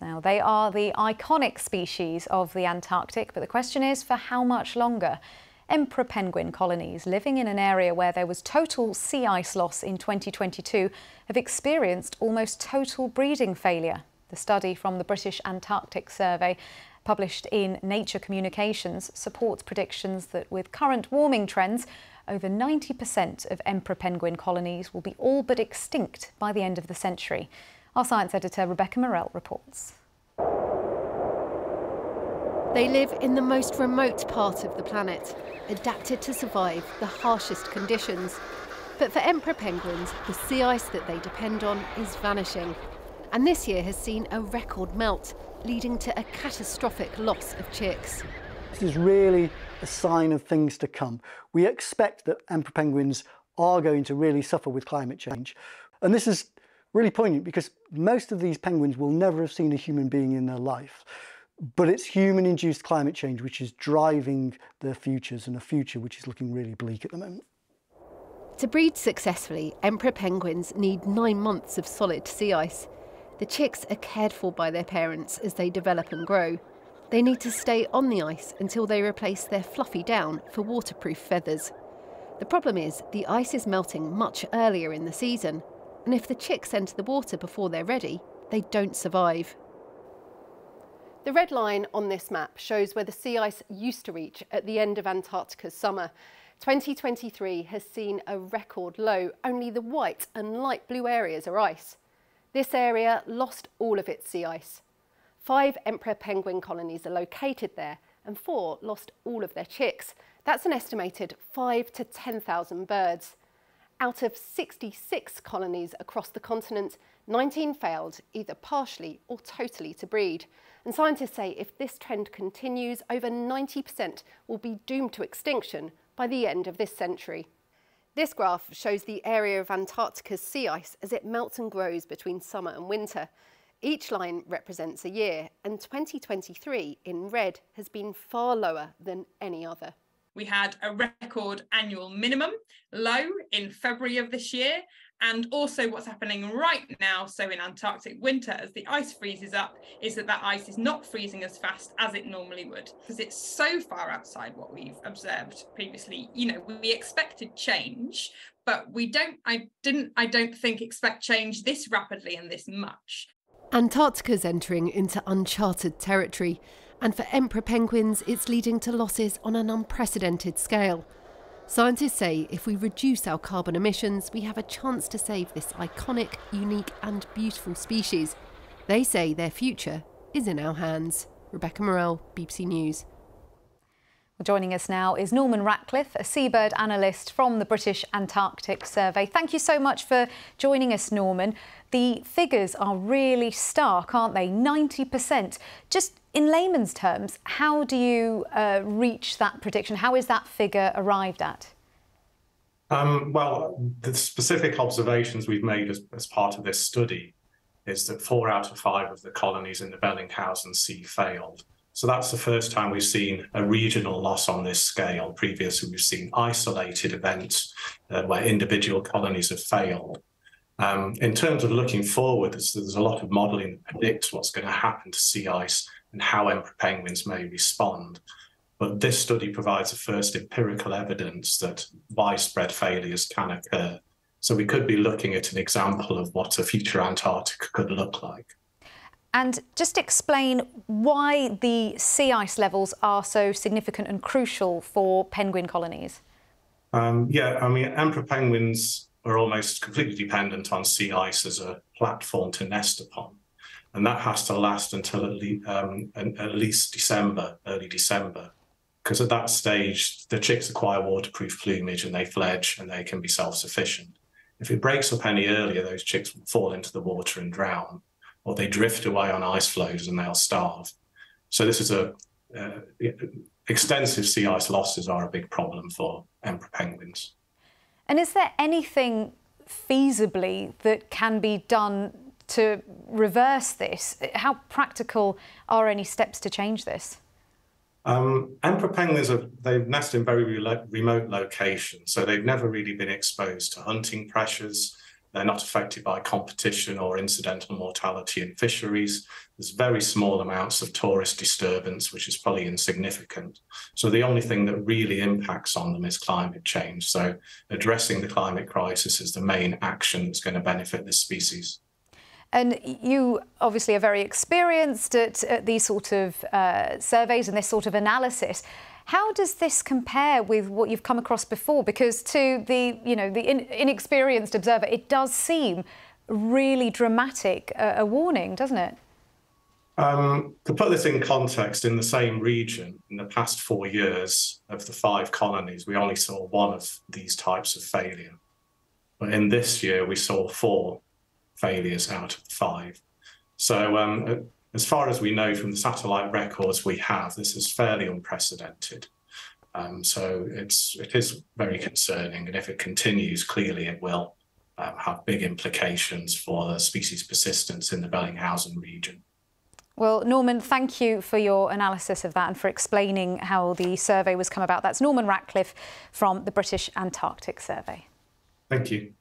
Now, they are the iconic species of the Antarctic, but the question is for how much longer? Emperor penguin colonies living in an area where there was total sea ice loss in 2022 have experienced almost total breeding failure. The study from the British Antarctic Survey published in Nature Communications supports predictions that with current warming trends, over 90% of emperor penguin colonies will be all but extinct by the end of the century. Our science editor Rebecca Morelle reports. They live in the most remote part of the planet, adapted to survive the harshest conditions. But for emperor penguins, the sea ice that they depend on is vanishing. And this year has seen a record melt, leading to a catastrophic loss of chicks. This is really a sign of things to come. We expect that emperor penguins are going to really suffer with climate change. And this is really poignant because most of these penguins will never have seen a human being in their life. But it's human induced climate change which is driving their futures and a future which is looking really bleak at the moment. To breed successfully, emperor penguins need nine months of solid sea ice. The chicks are cared for by their parents as they develop and grow. They need to stay on the ice until they replace their fluffy down for waterproof feathers. The problem is the ice is melting much earlier in the season, and if the chicks enter the water before they're ready, they don't survive. The red line on this map shows where the sea ice used to reach at the end of Antarctica's summer. 2023 has seen a record low. Only the white and light blue areas are ice. This area lost all of its sea ice. Five emperor penguin colonies are located there and four lost all of their chicks. That's an estimated five to 10,000 birds. Out of 66 colonies across the continent, 19 failed either partially or totally to breed. And scientists say if this trend continues, over 90% will be doomed to extinction by the end of this century. This graph shows the area of Antarctica's sea ice as it melts and grows between summer and winter. Each line represents a year, and 2023 in red has been far lower than any other. We had a record annual minimum low in February of this year, and also what's happening right now so in antarctic winter as the ice freezes up is that that ice is not freezing as fast as it normally would because it's so far outside what we've observed previously. You know we expected change but we don't i didn't i don't think expect change this rapidly and this much. Antarctica's entering into uncharted territory and for emperor penguins it's leading to losses on an unprecedented scale Scientists say if we reduce our carbon emissions, we have a chance to save this iconic, unique, and beautiful species. They say their future is in our hands. Rebecca Morelle, BBC News. Joining us now is Norman Ratcliffe, a seabird analyst from the British Antarctic Survey. Thank you so much for joining us, Norman. The figures are really stark, aren't they? 90%. Just in layman's terms, how do you uh, reach that prediction? How is that figure arrived at? Um, well, the specific observations we've made as, as part of this study is that four out of five of the colonies in the Bellingshausen Sea failed. So that's the first time we've seen a regional loss on this scale. Previously, we've seen isolated events uh, where individual colonies have failed. Um, in terms of looking forward, there's, there's a lot of modelling that predicts what's going to happen to sea ice and how emperor penguins may respond. But this study provides the first empirical evidence that widespread failures can occur. So we could be looking at an example of what a future Antarctica could look like. And just explain why the sea ice levels are so significant and crucial for penguin colonies. Um, yeah, I mean, emperor penguins are almost completely dependent on sea ice as a platform to nest upon. And that has to last until at, le um, at least December, early December. Because at that stage, the chicks acquire waterproof plumage and they fledge and they can be self sufficient. If it breaks up any earlier, those chicks will fall into the water and drown or they drift away on ice floes and they'll starve. So this is a uh, extensive sea ice losses are a big problem for emperor penguins. And is there anything feasibly that can be done to reverse this? How practical are any steps to change this? Um, emperor penguins are they nest in very remote locations, so they've never really been exposed to hunting pressures. They're not affected by competition or incidental mortality in fisheries. There's very small amounts of tourist disturbance, which is probably insignificant. So the only thing that really impacts on them is climate change. So addressing the climate crisis is the main action that's going to benefit this species. And you obviously are very experienced at, at these sort of uh, surveys and this sort of analysis. How does this compare with what you've come across before? Because to the, you know, the in, inexperienced observer, it does seem really dramatic uh, a warning, doesn't it? Um, to put this in context, in the same region, in the past four years of the five colonies, we only saw one of these types of failure. But in this year, we saw four failures out of the five. So um, as far as we know from the satellite records we have, this is fairly unprecedented. Um, so it's it is very concerning, and if it continues, clearly it will uh, have big implications for the species persistence in the Bellingshausen region. Well, Norman, thank you for your analysis of that and for explaining how the survey was come about. That's Norman Ratcliffe from the British Antarctic Survey. Thank you.